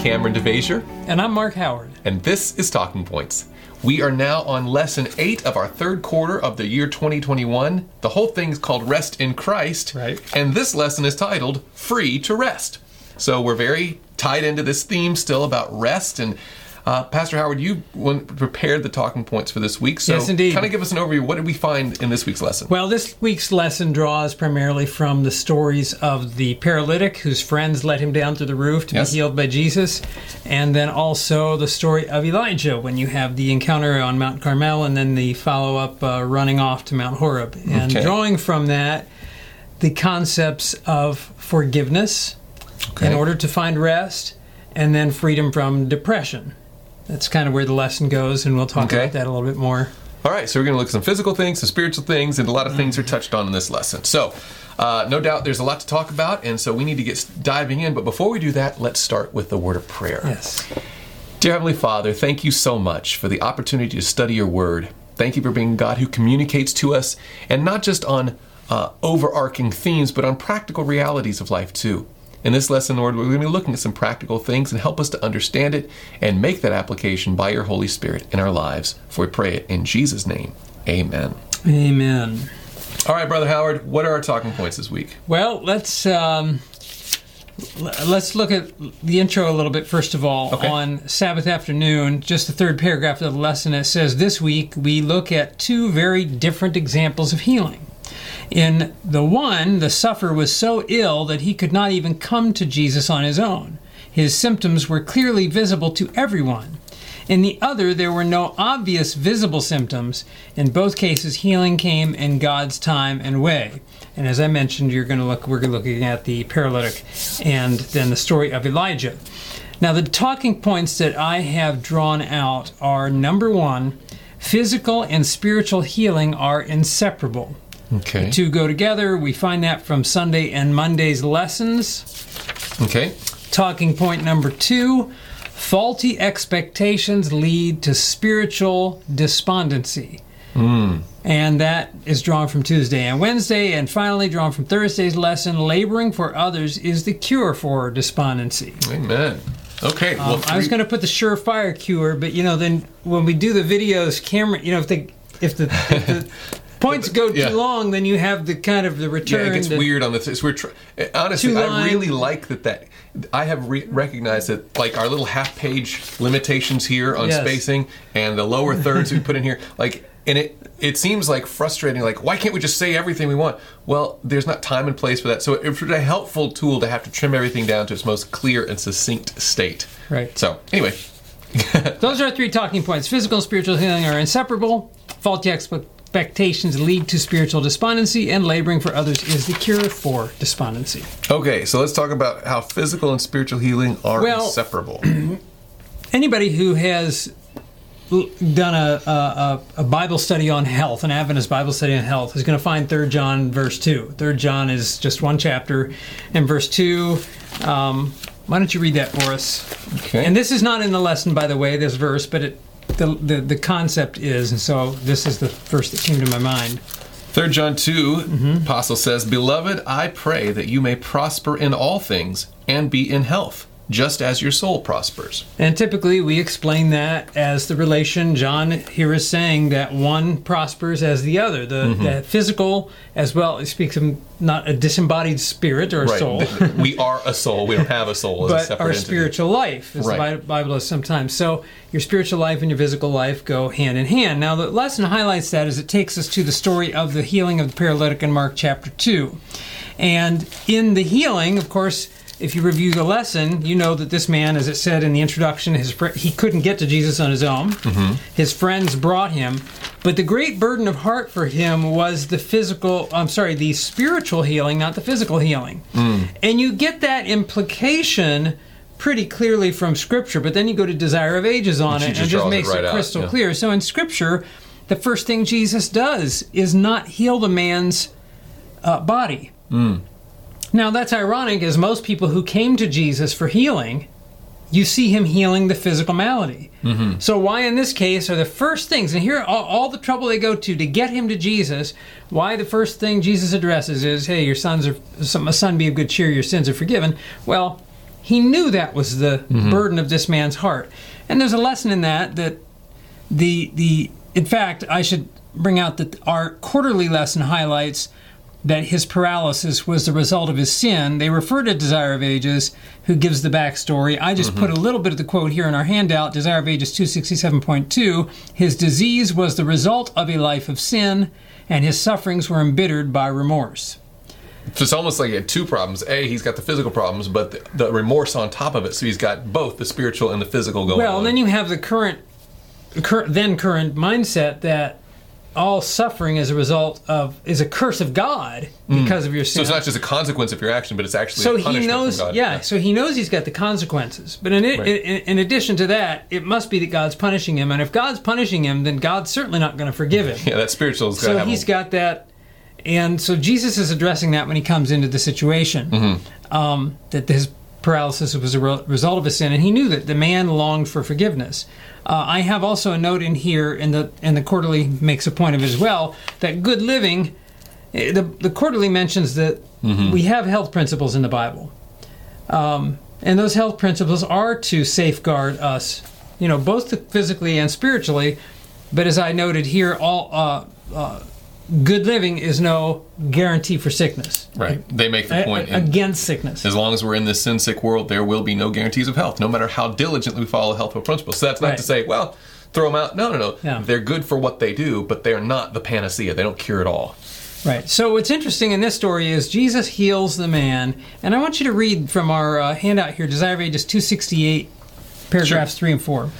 Kameron DeVasher, And I'm Mark Howard. and this is Talking Points. We are now on lesson eight of our third quarter of the year 2021. The whole thing's called Rest in Christ. Right. And this lesson is titled Free to Rest. So we're very tied into this theme still about rest. And uh, Pastor Howard, you prepared the talking points for this week. So Yes, indeed. kind of give us an overview. What did we find in this week's lesson? Well, this week's lesson draws primarily from the stories of the paralytic whose friends let him down through the roof to Yes. be healed by Jesus, and then also the story of Elijah when you have the encounter on Mount Carmel and then the follow up uh, running off to Mount Horeb. And Okay. drawing from that, the concepts of forgiveness in order to find rest, and then freedom from depression. That's kind of where the lesson goes, and we'll talk Okay. about that a little bit more. All right, so we're going to look at some physical things, some spiritual things, and a lot of things are touched on in this lesson. So, uh, no doubt there's a lot to talk about, and so we need to get diving in. But before we do that, let's start with the word of prayer. Yes. Dear Heavenly Father, thank you so much for the opportunity to study your word. Thank you for being God who communicates to us, and not just on uh, overarching themes, but on practical realities of life too. In this lesson, Lord, we're going to be looking at some practical things and help us to understand it and make that application by your Holy Spirit in our lives. For we pray it in Jesus' name. Amen. Amen. All right, Brother Howard, what are our talking points this week? Well, let's um, let's look at the intro a little bit first of all. Okay. On Sabbath afternoon, just the third paragraph of the lesson, it says this week we look at two very different examples of healing. In the one, the sufferer was so ill that he could not even come to Jesus on his own. His symptoms were clearly visible to everyone. In the other, there were no obvious visible symptoms. In both cases, healing came in God's time and way. And as I mentioned, you're going to look. We're looking at the paralytic, and then the story of Elijah. Now, the talking points that I have drawn out are number one, physical and spiritual healing are inseparable. Okay. The two go together. We find that from Sunday and Monday's lessons. Okay. Talking point number two faulty expectations lead to spiritual despondency. And that is drawn from Tuesday and Wednesday. And finally, drawn from Thursday's lesson laboring for others is the cure for despondency. Amen. Okay. well, Um, I was going to put the surefire cure, but you know, then when we do the videos, camera, you know, if the if the, if the points go too Yeah. long, then you have the kind of the return. Yeah, it gets that- weird on the. Th- we're tr- honestly, I really like that. That I have re- recognized that, like our little half-page limitations here on Yes. spacing and the lower thirds we put in here, like, and it it seems like frustrating. Like, why can't we just say everything we want? Well, there's not time and place for that. So it's a helpful tool to have to trim everything down to its most clear and succinct state. Right. So anyway, Those are our three talking points. Physical and spiritual healing are inseparable. Faulty expectations lead to spiritual despondency, and laboring for others is the cure for despondency. okay. So let's talk about how physical and spiritual healing are Well- inseparable. Anybody who has done a, a, a- Bible study on health, an Adventist Bible study on health, is going to find 3 John verse 2. 3 John is just one chapter. And verse 2, um, why don't you read that for us? Okay. And this is not in the lesson, by the way, this verse, but it, the, the, the concept is, and so this is the first that came to my mind. Third John 2, mm-hmm. Apostle says, Beloved, I pray that you may prosper in all things and be in health, just as your soul prospers. And typically we explain that as the relation. John here is saying that one prospers as the other. The, Mm-hmm. the physical, as well, it speaks of not a disembodied spirit or right. soul, we are a soul. We don't have a soul as a but separate our entity. spiritual life, as Right. the Bible is sometimes. So your spiritual life and your physical life go hand in hand. Now the lesson highlights that as it takes us to the story of the healing of the paralytic in Mark chapter 2. And in the healing, of course, if you review the lesson, you know that this man, as it said in the introduction, his fr- he couldn't get to Jesus on his own. Mm-hmm. His friends brought him, but the great burden of heart for him was the physical. I'm sorry, the spiritual healing, not the physical healing. Mm. And you get that implication pretty clearly from Scripture, but then you go to Desire of Ages on She it, and just it just it makes right it out, crystal yeah. clear. So in Scripture, the first thing Jesus does is not heal the man's uh, body. Mm. Now that's ironic, as most people who came to Jesus for healing, you see him healing the physical malady. Mm-hmm. So why in this case are the first things, and here all, all the trouble they go to to get him to Jesus, why the first thing Jesus addresses is, "Hey, your sons are, my son, be of good cheer, your sins are forgiven." Well, He knew that was the mm-hmm. burden of this man's heart. And there's a lesson in that that the the in fact, I should bring out that our quarterly lesson highlights that his paralysis was the result of his sin. They refer to Desire of Ages, who gives the backstory. I just put a mm-hmm. little bit of the quote here in our handout Desire of Ages 267.2. His disease was the result of a life of sin, and his sufferings were embittered by remorse. So it's almost like he had two problems. A, he's got the physical problems, but the, the remorse on top of it. So he's got both the spiritual and the physical going Well, on. then you have the current, cur- then current mindset that all suffering is a result of is a curse of God because of your sin. so it's not just a consequence of your action, but it's actually So a he knows, God. yeah. So he knows he's got the consequences. But in, Right. in, in addition to that, it must be that God's punishing him. And if God's punishing him, then God's certainly not going to forgive him. Yeah, that spiritual so he's a, got that, and so Jesus is addressing that when he comes into the situation. Mm-hmm. Um, that his paralysis was a re- result of a sin, and he knew that the man longed for forgiveness. Uh, I have also a note in here, and the and the quarterly makes a point of it as well that good living. eh, The the quarterly mentions that Mm-hmm. we have health principles in the Bible, um, and those health principles are to safeguard us, you know, both physically and spiritually. But as I noted here, all uh, uh, good living is no guarantee for sickness. right. They make the point. a- in- against sickness. as long as we're in this sin sick world, there will be no guarantees of health, no matter how diligently we follow healthful principles. So that's not Right. to say, well, throw them out. No, no, no. They're good for what they do, but they're not the panacea. They don't cure it all. Right. So what's interesting in this story is Jesus heals the man, and I want you to read from our uh, handout here, Desire of Ages 268, paragraphs 3 and 4.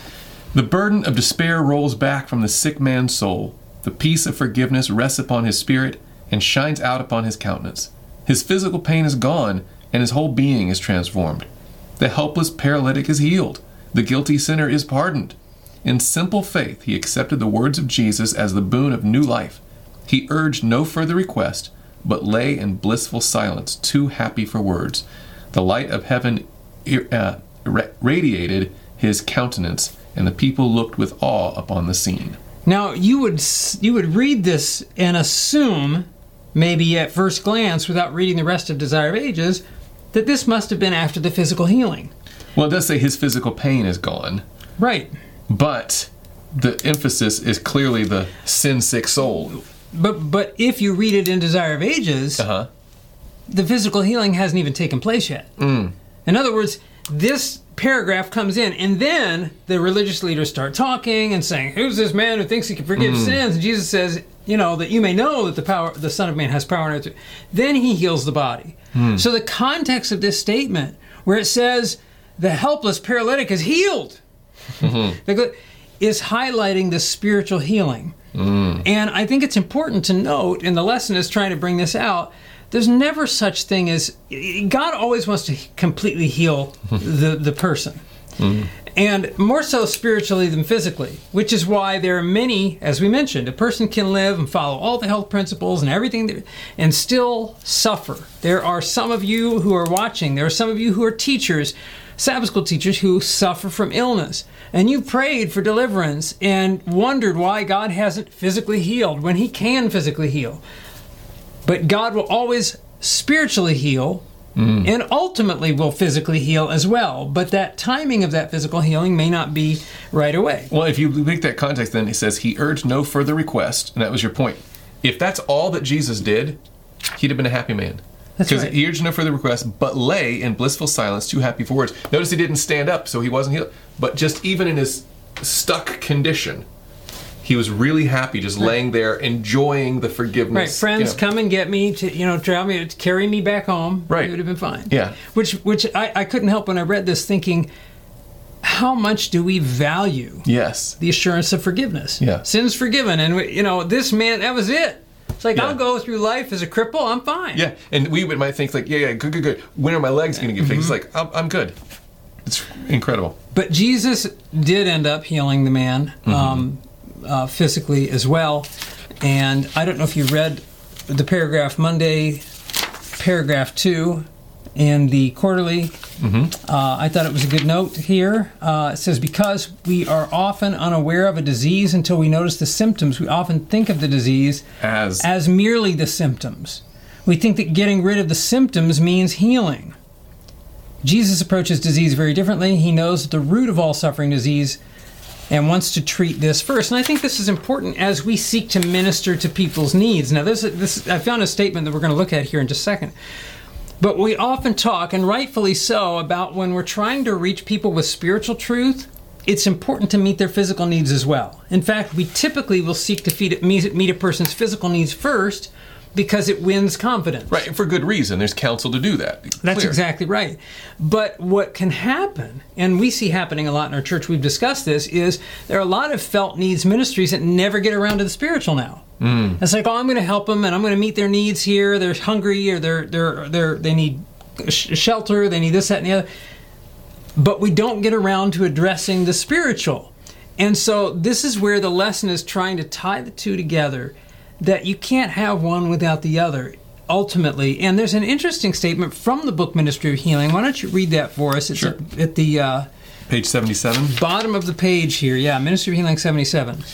The burden of despair rolls back from the sick man's soul. The peace of forgiveness rests upon his spirit and shines out upon his countenance. His physical pain is gone, and his whole being is transformed. The helpless paralytic is healed. The guilty sinner is pardoned. In simple faith, he accepted the words of Jesus as the boon of new life. He urged no further request, but lay in blissful silence, too happy for words. The light of heaven uh, radiated his countenance, and the people looked with awe upon the scene. Now, you would you would read this and assume, maybe at first glance, without reading the rest of Desire of Ages, that this must have been after the physical healing. Well, it does say his physical pain is gone, Right. but the emphasis is clearly the sin sick soul. But but if you read it in Desire of Ages, Uh huh. the physical healing hasn't even taken place yet. In other words, this paragraph comes in, and then the religious leaders start talking and saying, "Who's this man who thinks he can forgive mm. sins?" And Jesus says, "You know that you may know that the power, the Son of Man has power on earth." Then he heals the body. Hmm. So the context of this statement, where it says the helpless paralytic is healed, is highlighting the spiritual healing. Hmm. And I think it's important to note, and the lesson is trying to bring this out. There's never such thing as God always wants to completely heal the, the person. Mm-hmm. And more so spiritually than physically, which is why there are many, as we mentioned, a person can live and follow all the health principles and everything that, and still suffer. There are some of you who are watching, there are some of you who are teachers, Sabbath school teachers who suffer from illness. And you prayed for deliverance and wondered why God hasn't physically healed when He can physically heal. But God will always spiritually heal mm. and ultimately will physically heal as well. But that timing of that physical healing may not be right away. Well, if you make that context, then he says he urged no further request, and that was your point. If that's all that Jesus did, he'd have been a happy man. That's Because right. he urged no further request, but lay in blissful silence, too happy for words. Notice he didn't stand up, so he wasn't healed. But just even in his stuck condition, he was really happy, just laying there, enjoying the forgiveness. Right, friends, come and get me to you know travel me, carry me back home. Right. it would have been fine. Yeah. which which I, I couldn't help when I read this thinking, how much do we value Yes. the assurance of forgiveness? Yeah. sins forgiven, and we, you know this man that was it. It's like Yeah. I'll go through life as a cripple. I'm fine. Yeah, and we might think like, yeah, yeah, good, good, good. When are my legs going to get fixed? He's like, I'm, I'm good. It's incredible. But Jesus did end up healing the man um, uh, physically as well. And I don't know if you read the paragraph Monday, paragraph two, in the quarterly. Uh, I thought it was a good note here. Uh, it says, Because we are often unaware of a disease until we notice the symptoms, we often think of the disease As as merely the symptoms. We think that getting rid of the symptoms means healing. Jesus approaches disease very differently. He knows that the root of all suffering disease and wants to treat this first. And I think this is important as we seek to minister to people's needs. Now, this, this I found a statement that we're going to look at here in just a second. But we often talk, and rightfully so, about when we're trying to reach people with spiritual truth, it's important to meet their physical needs as well. In fact, we typically will seek to feed, meet a person's physical needs first because it wins confidence. Right, for good reason. There's counsel to do that. That's Clear. exactly right. But what can happen, and we see happening a lot in our church, we've discussed this, is there are a lot of felt needs ministries that never get around to the spiritual now. Mm. It's like, oh, I'm going to help them, and I'm going to meet their needs here. They're hungry, or they're they're they're they need shelter, they need this, that, and the other. But we don't get around to addressing the spiritual. And so this is where the lesson is trying to tie the two together that you can't have one without the other ultimately. And there's an interesting statement from the book Ministry of Healing. Why don't you read that for us? It's sure. at, at, the uh, page 77, bottom of the page here. Yeah, Ministry of Healing 77.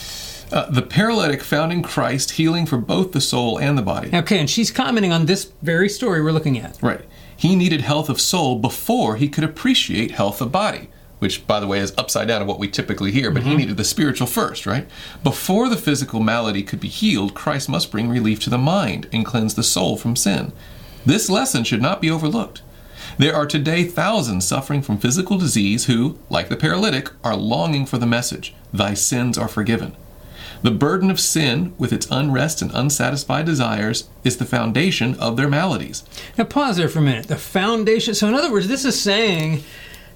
Uh, the paralytic found in Christ healing for both the soul and the body. Okay, and she's commenting on this very story we're looking at. Right. He needed health of soul before he could appreciate health of body which by the way is upside down of what we typically hear, but mm-hmm. he needed the spiritual first, right? Before the physical malady could be healed, Christ must bring relief to the mind and cleanse the soul from sin. This lesson should not be overlooked. There are today thousands suffering from physical disease who, like the paralytic, are longing for the message Thy sins are forgiven. The burden of sin, with its unrest and unsatisfied desires, is the foundation of their maladies. Now, pause there for a minute. The foundation. So, in other words, this is saying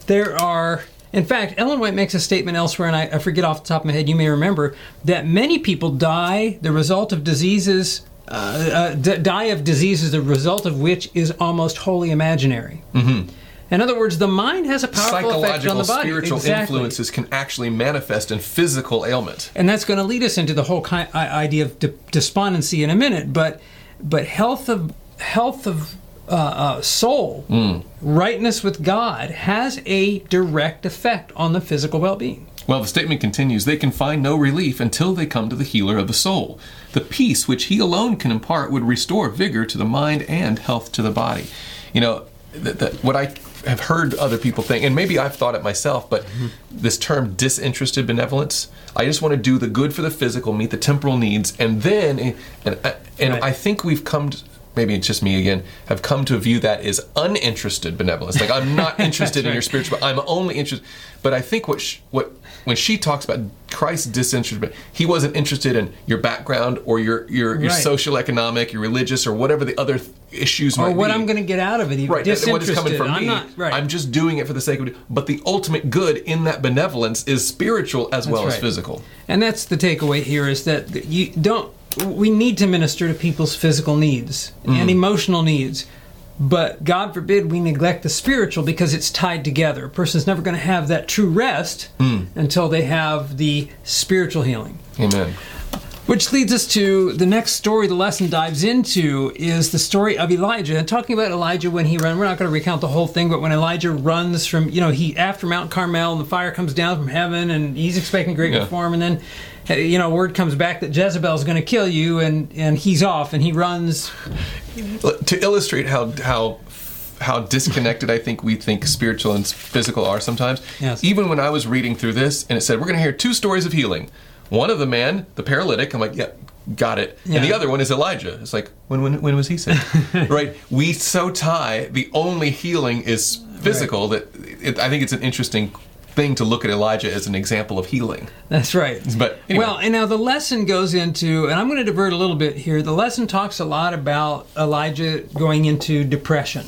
there are in fact, Ellen White makes a statement elsewhere, and I, I, forget off the top of my head, you may remember, that many people die the result of diseases, uh, uh, d- die of diseases the result of which is almost wholly imaginary. Mm-hmm. In other words, the mind has a powerful effect on the body. spiritual exactly. influences can actually manifest in physical ailment. And that's going to lead us into the whole kind, idea of despondency in a minute. But but health of health of uh, uh, soul, mm. rightness with God, has a direct effect on the physical well being. Well, the statement continues they can find no relief until they come to the healer of the soul. The peace which he alone can impart would restore vigor to the mind and health to the body. You know, th- th- what I have heard other people think, and maybe I've thought it myself, but mm-hmm. this term disinterested benevolence, I just want to do the good for the physical, meet the temporal needs, and then, and, and right. I think we've come to, maybe it's just me again, have come to a view that as uninterested benevolence. Like I'm not interested in your spiritual, I'm only interested. But I think what she, what when she talks about Christ's disinterested, he wasn't interested in your background or your your, your right. social economic, your religious, or whatever the other th- issues or what be. I'm going to get out of it. Right, what is coming from I'm me. Not, right. I'm just doing it for the sake of it. But the ultimate good in that benevolence is spiritual as that's well right. as physical. And that's the takeaway here: is that you don't we need to minister to people's physical needs mm. and emotional needs. But God forbid we neglect the spiritual because it's tied together. A person's never going to have that true rest mm. until they have the spiritual healing. Amen. Which leads us to the next story the lesson dives into is the story of Elijah. And talking about Elijah when he ran, we're not going to recount the whole thing, but when Elijah runs from, you know, he after Mount Carmel and the fire comes down from heaven and he's expecting great yeah. reform, and then you know, word comes back that Jezebel's going to kill you, and and he's off, and he runs. To illustrate how how how disconnected I think we think spiritual and physical are sometimes. Yes. Even when I was reading through this, and it said we're going to hear two stories of healing. One of the man, the paralytic. I'm like, yeah, got it. Yeah. And the other one is Elijah. It's like, when when when was he sick? right. We so tie the only healing is physical right. that it, I think it's an interesting thing to look at Elijah as an example of healing. That's right. But anyway. well, and now the lesson goes into, and I'm going to divert a little bit here. The lesson talks a lot about Elijah going into depression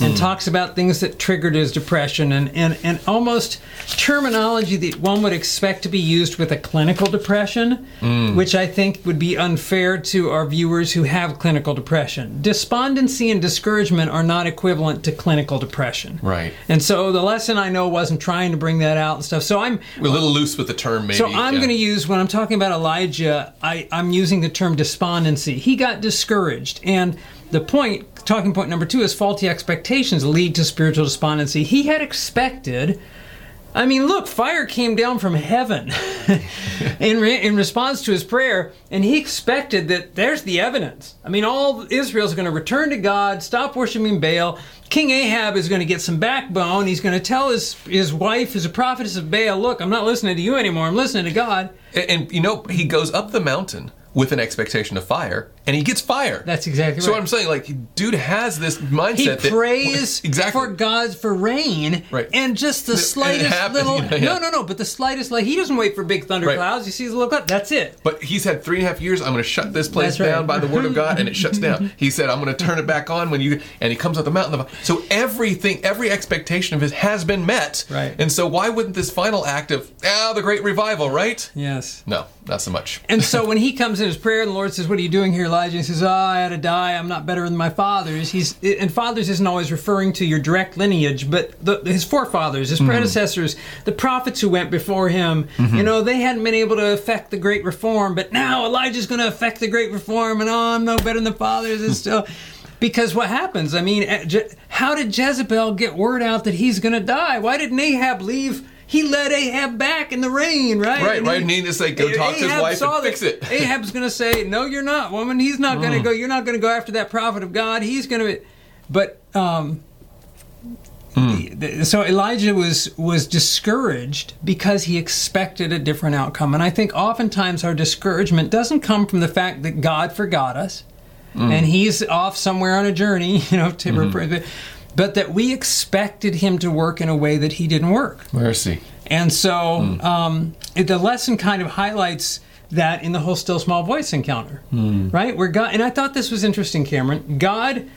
and mm. talks about things that triggered his depression and, and, and almost terminology that one would expect to be used with a clinical depression, mm. which I think would be unfair to our viewers who have clinical depression. Despondency and discouragement are not equivalent to clinical depression. Right. And so the lesson I know wasn't trying to bring that out and stuff. So I'm We're a little loose with the term, maybe. So I'm yeah. going to use when I'm talking about Elijah, I, I'm using the term despondency. He got discouraged and the point, talking point number two, is faulty expectations lead to spiritual despondency. He had expected I mean, look, fire came down from heaven in, re- in response to his prayer, and he expected that there's the evidence. I mean, all Israel's going to return to God, stop worshiping Baal. King Ahab is going to get some backbone. He's going to tell his, his wife, who's a prophetess of Baal, look, I'm not listening to you anymore. I'm listening to God. And, and, you know, he goes up the mountain with an expectation of fire, and he gets fire. That's exactly right. so right. I'm saying, like, dude has this mindset He that prays exactly for God for rain, Right. and just the slightest happens, little yeah. no, no, no, but the slightest like he doesn't wait for big thunderclouds. He sees a little cloud. That's it. But he's had three and a half years. I'm going to shut this place right. down by the word of God, and it shuts down. He said, "I'm going to turn it back on when you." And he comes up the mountain. So everything, every expectation of his has been met. Right. And so why wouldn't this final act of ah the great revival, right? Yes. No, not so much. And so when he comes in his prayer, and the Lord says, "What are you doing here, Elijah?" He says, "Oh, I had to die. I'm not better than my fathers." He's and fathers isn't always referring to your direct lineage, but the, his forefathers, his predecessors, the prophets who went before him. You know, they hadn't been able to affect the great reform, but now Elijah's going to affect the great reform, and oh, I'm no better than the fathers. And still. Because what happens? I mean, eh, how did Jezebel get word out that he's going to die? Why didn't Ahab leave? He led Ahab back in the rain, right? Right, And right. he- And he just like go talk to his wife and fix it. Mm. Ahab's going to say, "No, you're not, woman. He's not going to go. You're not going to go after that prophet of God. He's going to." But um, Mm. th- so Elijah was was discouraged because he expected a different outcome, and I think oftentimes our discouragement doesn't come from the fact that God forgot us, Mm. and He's off somewhere on a journey, you know, to Mm-hmm. But that we expected Him to work in a way that He didn't work. Mercy. And so hmm. um, it, the lesson kind of highlights that in the whole still small voice encounter, hmm. right? Where God and I thought this was interesting, Kameron. God,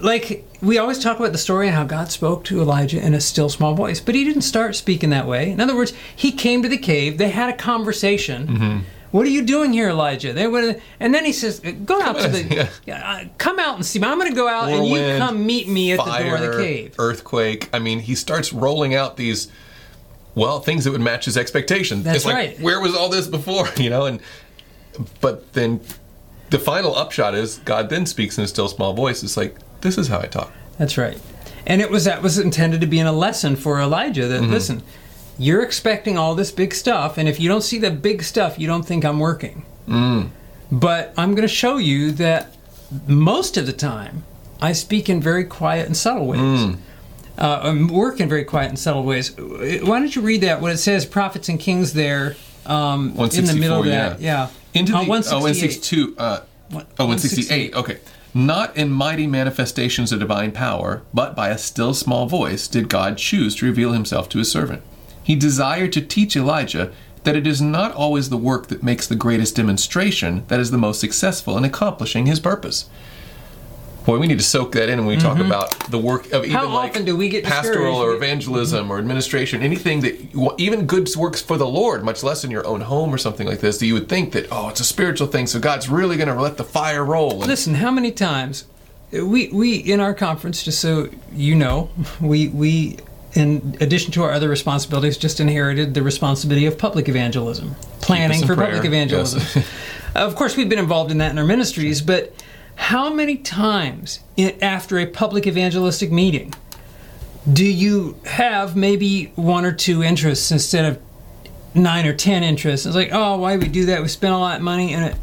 like we always talk about the story and how God spoke to Elijah in a still small voice, but he didn't start speaking that way. In other words, he came to the cave. They had a conversation. Mm-hmm. What are you doing here, Elijah? They would, and then he says, "Go out to the, Yeah. uh, come out and see me. I'm going to go out, and you come meet me at the door of the cave." Earthquake. I mean, he starts rolling out these, well, things that would match his expectations. That's it's like, right. Where was all this before? You know, and but then the final upshot is God then speaks in a still small voice. It's like this is how I talk. That's right. And it was that was intended to be in a lesson for Elijah that listen, you're expecting all this big stuff, and if you don't see the big stuff, you don't think I'm working. But I'm going to show you that most of the time, I speak in very quiet and subtle ways. Uh, um, work in very quiet and subtle ways. Why don't you read that? What it says, prophets and kings there, um, in the middle of that. yeah. Yeah. Into Uh, the 168. 162. Uh, oh, 168. Okay. Not in mighty manifestations of divine power, but by a still small voice did God choose to reveal himself to his servant. He desired to teach Elijah that it is not always the work that makes the greatest demonstration that is the most successful in accomplishing his purpose. Boy, we need to soak that in when we talk about the work of even Mm-hmm. How like often do we get pastoral or evangelism or administration, anything that even good works for the Lord, much less in your own home or something like this, that you would think that oh, it's a spiritual thing, so God's really going to let the fire roll. And- Listen, how many times we we in our conference, just so you know, we we in addition to our other responsibilities, just inherited the responsibility of public evangelism, planning for prayer, public evangelism. yes. of course, we've been involved in that in our ministries, but how many times in, after a public evangelistic meeting do you have maybe one or two interests instead of nine or ten interests? It's like, oh, why we do that? We spent a lot of money and it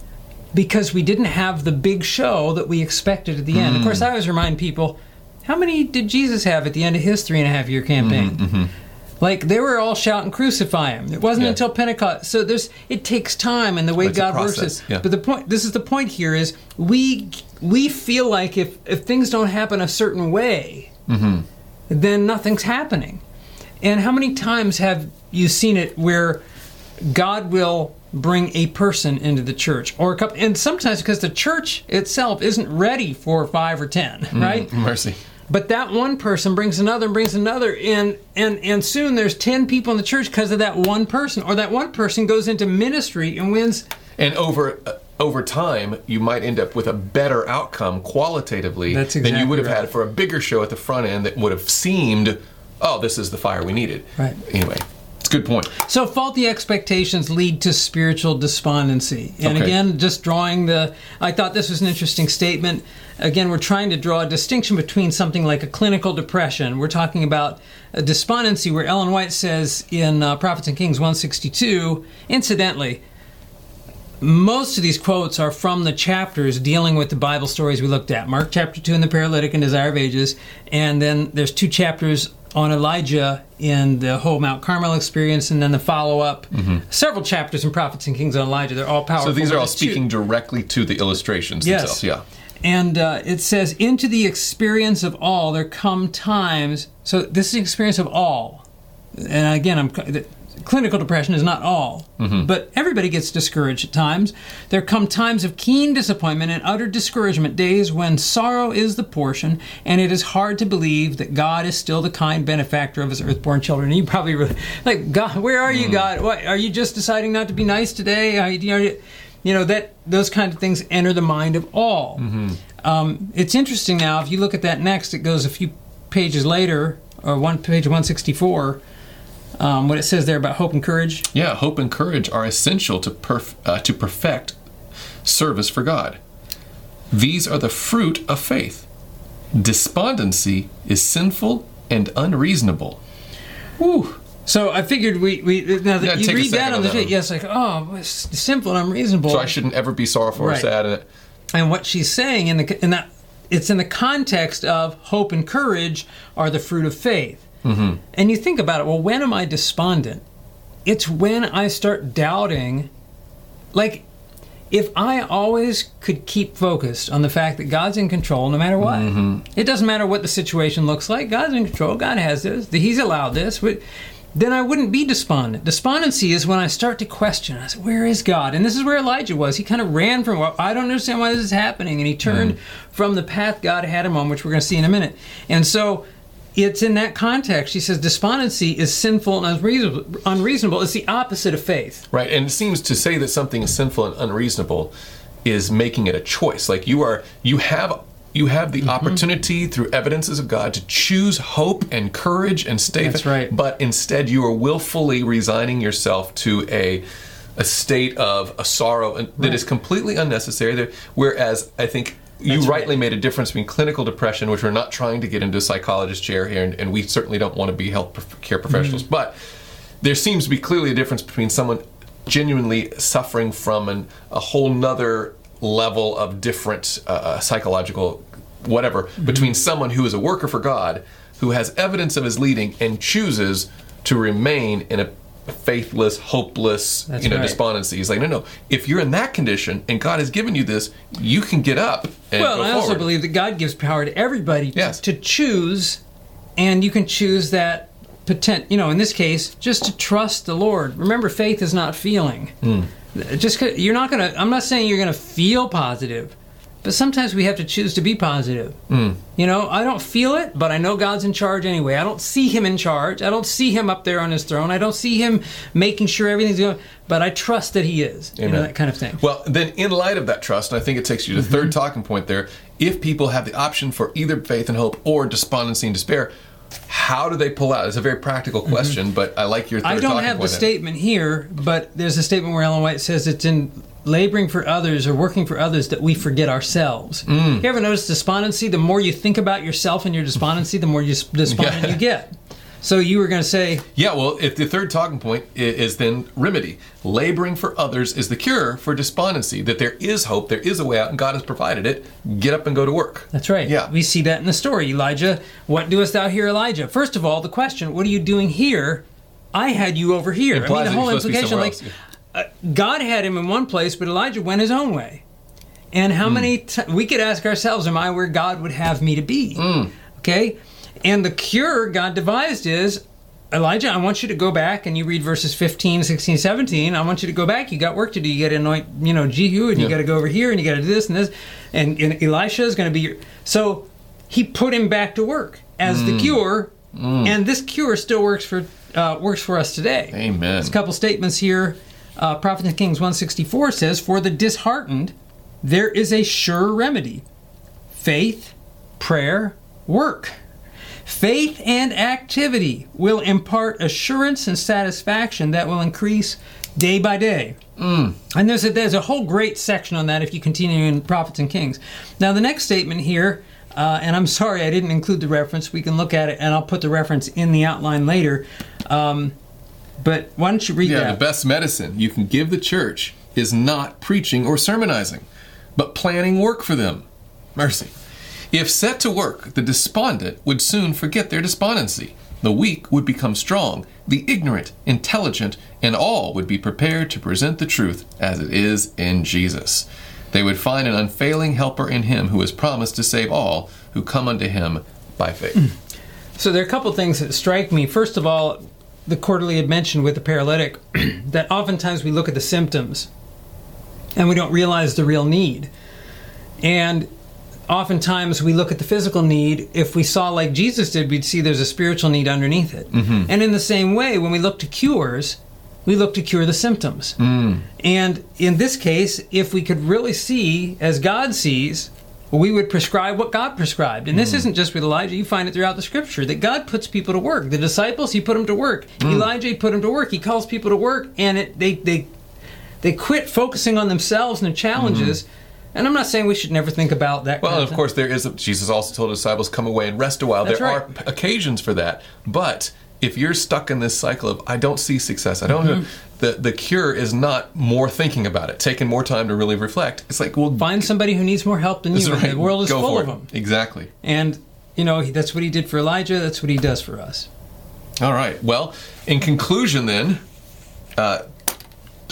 because we didn't have the big show that we expected at the end. Of course, I always remind people, how many did Jesus have at the end of his three and a half year campaign? Mm-hmm, mm-hmm. Like they were all shouting, "Crucify him!" It wasn't Yeah. until Pentecost. So there's it takes time, and the way It's God works process, yeah. But the point, this is the point here, is we we feel like if if things don't happen a certain way, mm-hmm. then nothing's happening. And how many times have you seen it where God will bring a person into the church or a couple and sometimes because the church itself isn't ready for 5 or 10, right? Mercy. But that one person brings another and brings another and and and soon there's 10 people in the church because of that one person or that one person goes into ministry and wins And over uh, over time, you might end up with a better outcome qualitatively That's than you would have right. had for a bigger show at the front end that would have seemed, oh, this is the fire we needed. Right. Anyway, It's a good point. So faulty expectations lead to spiritual despondency. And Okay. again, just drawing the I thought this was an interesting statement. Again, we're trying to draw a distinction between something like a clinical depression. We're talking about a despondency where Ellen White says in uh, Prophets and Kings 162, incidentally, most of these quotes are from the chapters dealing with the Bible stories we looked at. Mark chapter 2 in the paralytic and desire of ages, and then there's two chapters on Elijah in the whole Mount Carmel experience, and then the follow up. Several chapters in Prophets and Kings on Elijah. They're all powerful. So these are all the two- speaking directly to the illustrations Yes. themselves. Yeah. And uh, it says, into the experience of all, there come times. So this is the experience of all. And again, I'm clinical depression is not all, mm-hmm. but everybody gets discouraged at times. There come times of keen disappointment and utter discouragement, days when sorrow is the portion, and it is hard to believe that God is still the kind benefactor of His earthborn children. And you probably really like God. Where are you, mm. God? What are you just deciding not to be nice today? Are you, are you- you know that those kind of things enter the mind of all. Mm-hmm. Um, it's interesting now. If you look at that next, it goes a few pages later, or one page one sixty four. Um, what it says there about hope and courage. Yeah, hope and courage are essential to perf- uh, to perfect service for God. These are the fruit of faith. Despondency is sinful and unreasonable. Whew. So I figured we, we now that Yeah, you read that on the sheet, yes, like oh, it's simple and unreasonable. So I shouldn't ever be sorrowful or Right. sad. And and what she's saying in the in that it's in the context of hope and courage are the fruit of faith. Mm-hmm. And you think about it. Well, when am I despondent? It's when I start doubting. Like, if I always could keep focused on the fact that God's in control, no matter what, it doesn't matter what the situation looks like. God's in control. God has this. He's allowed this. But then I wouldn't be despondent. Despondency is when I start to question. I say, "Where is God?" And this is where Elijah was. He kind of ran from. Well, I don't understand why this is happening, and he turned from the path God had him on, which we're going to see in a minute. And so, it's in that context. He says despondency is sinful and unreasonable. Unreasonable. It's the opposite of faith. Right, and it seems to say that something is sinful and unreasonable is making it a choice. Like you are, you have, you have Mm-hmm. the opportunity through evidences of God to choose hope and courage and stay. That's right. But instead, you are willfully resigning yourself to a a state of a sorrow and- that is completely unnecessary. There, whereas I think. You right. rightly made a difference between clinical depression, which we're not trying to get into a psychologist chair here, and, and we certainly don't want to be health care professionals. Mm-hmm. But there seems to be clearly a difference between someone genuinely suffering from an, a whole nother level of different uh, psychological whatever Mm-hmm. between someone who is a worker for God who has evidence of his leading and chooses to remain in a faithless hopeless That's you know right. despondency he's like no no if you're in that condition and god has given you this you can get up and Well, I also forward. believe that God gives power to everybody to, Yes. to choose, and you can choose that potent. You know, in this case, just to trust the Lord. Remember, faith is not feeling. Hmm. Just you're not gonna. I'm not saying you're gonna feel positive, but sometimes we have to choose to be positive. Hmm. You know, I don't feel it, but I know God's in charge anyway. I don't see Him in charge. I don't see Him up there on His throne. I don't see Him making sure everything's going. But I trust that He is. You know, that kind of thing. Well, then, in light of that trust, and I think it takes you to the third Mm-hmm. talking point there. If people have the option for either faith and hope or despondency and despair, how do they pull out? It's a very practical question, but I like your. Third Mm-hmm. I don't talking have the statement here, but there's a statement where Ellen White says it's in laboring for others or working for others that we forget ourselves. Mm. You ever notice despondency? The more you think about yourself and your despondency, the more you despondent Yeah. you get. So you were going to say, Yeah, well, if the third talking point is then remedy. Laboring for others is the cure for despondency. That there is hope, there is a way out, and God has provided it. Get up and go to work. that's right. Yeah. We see that in the story. Elijah, what doest thou here, Elijah? First of all, the question, what are you doing here? I had you over here. I mean, the whole you're supposed to be implication, like, God had him in one place, but Elijah went his own way. And Hmm. how many t- we could ask ourselves, am I where God would have me to be? Hmm. Okay? And the cure God devised is Elijah, I want you to go back and you read verses 15, 16, 17. I want you to go back. You got work to do. You got to anoint, you know, Jehu, and you got to go over here, and you got to do this and this. And, and Elisha is going to be your. So he put him back to work as Hmm. the cure, and this cure still works for uh, works for us today. Amen. There's a couple statements here. Uh, Prophet of Kings 164 says, For the disheartened, there is a sure remedy faith, prayer, work. Faith and activity will impart assurance and satisfaction that will increase day by day. Mm. And there's a, there's a whole great section on that if you continue in Prophets and Kings. Now, the next statement here, uh, and I'm sorry I didn't include the reference. We can look at it, and I'll put the reference in the outline later. Um, but why don't you read Yeah, that? the best medicine you can give the church is not preaching or sermonizing, but planning work for them. Mercy. If set to work, the despondent would soon forget their despondency. The weak would become strong, the ignorant, intelligent, and all would be prepared to present the truth as it is in Jesus. They would find an unfailing helper in him who has promised to save all who come unto him by faith. So there are a couple things that strike me. First of all, the quarterly had mentioned with the paralytic that oftentimes we look at the symptoms and we don't realize the real need. And oftentimes we look at the physical need. If we saw like Jesus did, we'd see there's a spiritual need underneath it. Mm-hmm. And in the same way, when we look to cures, we look to cure the symptoms. Mm. And in this case, if we could really see as God sees, we would prescribe what God prescribed. And this hmm. isn't just with Elijah, you find it throughout the scripture that God puts people to work. The disciples, he put them to work. Hmm. Elijah he put them to work. He calls people to work and it they they they quit focusing on themselves and the challenges. Hmm. And I'm not saying we should never think about that. Well, kind of course, there is. A, Jesus also told his disciples, "Come away and rest a while." That's there right. are occasions for that, but if you're stuck in this cycle of "I don't see success," I don't. Mm-hmm. The the cure is not more thinking about it, taking more time to really reflect. It's like, well, Find somebody who needs more help than you. right. The world is Go full of it. them. Exactly. And you know that's what he did for Elijah. That's what he does for us. All right. Well, in conclusion, then, uh,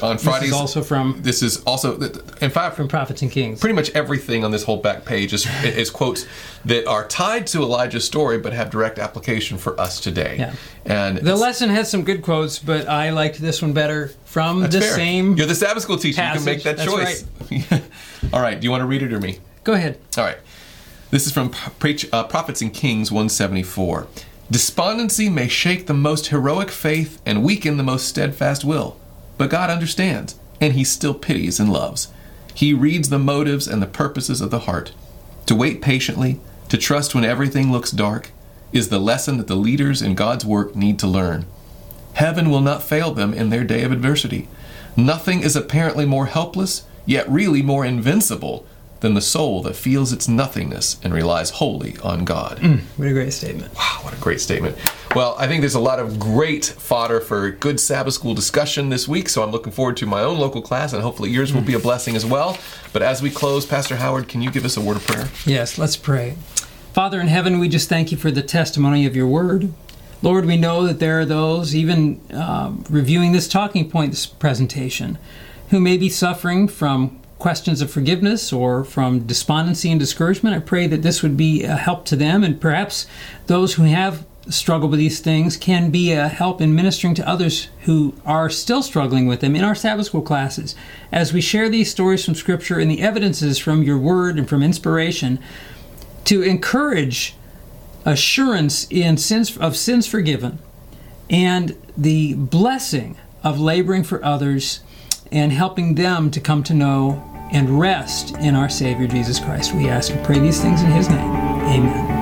on This Fridays, is also from this is also, in fact, from Prophets and Kings. pretty much everything on this whole back page is, is quotes that are tied to Elijah's story but have direct application for us today. Yeah. And The lesson has some good quotes, but I liked this one better from the fair. same. You're the Sabbath school teacher. You can make that passage. choice. All right. Do you want to read it or me? Go ahead. All right. This is from Preach, uh, Prophets and Kings 174. Despondency may shake the most heroic faith and weaken the most steadfast will, but God understands, and He still pities and loves. He reads the motives and the purposes of the heart. To wait patiently, to trust when everything looks dark, is the lesson that the leaders in God's work need to learn. Heaven will not fail them in their day of adversity. Nothing is apparently more helpless, yet really more invincible, than the soul that feels its nothingness and relies wholly on God. What a great statement. Wow, what a great statement. Well, I think there's a lot of great fodder for good Sabbath school discussion this week, so I'm looking forward to my own local class, and hopefully yours will be a blessing as well. But as we close, Pastor Howard, can you give us a word of prayer? Yes, let's pray. Father in heaven, we just thank you for the testimony of your word. Lord, we know that there are those, even um, reviewing this talking point, this presentation, who may be suffering from questions of forgiveness or from despondency and discouragement. I pray that this would be a help to them, and perhaps those who have struggled with these things can be a help in ministering to others who are still struggling with them in our Sabbath school classes. As we share these stories from Scripture and the evidences from your word and from inspiration, to encourage assurance in sins of sins forgiven and the blessing of laboring for others and helping them to come to know and rest in our Savior Jesus Christ. We ask and pray these things in His name. Amen.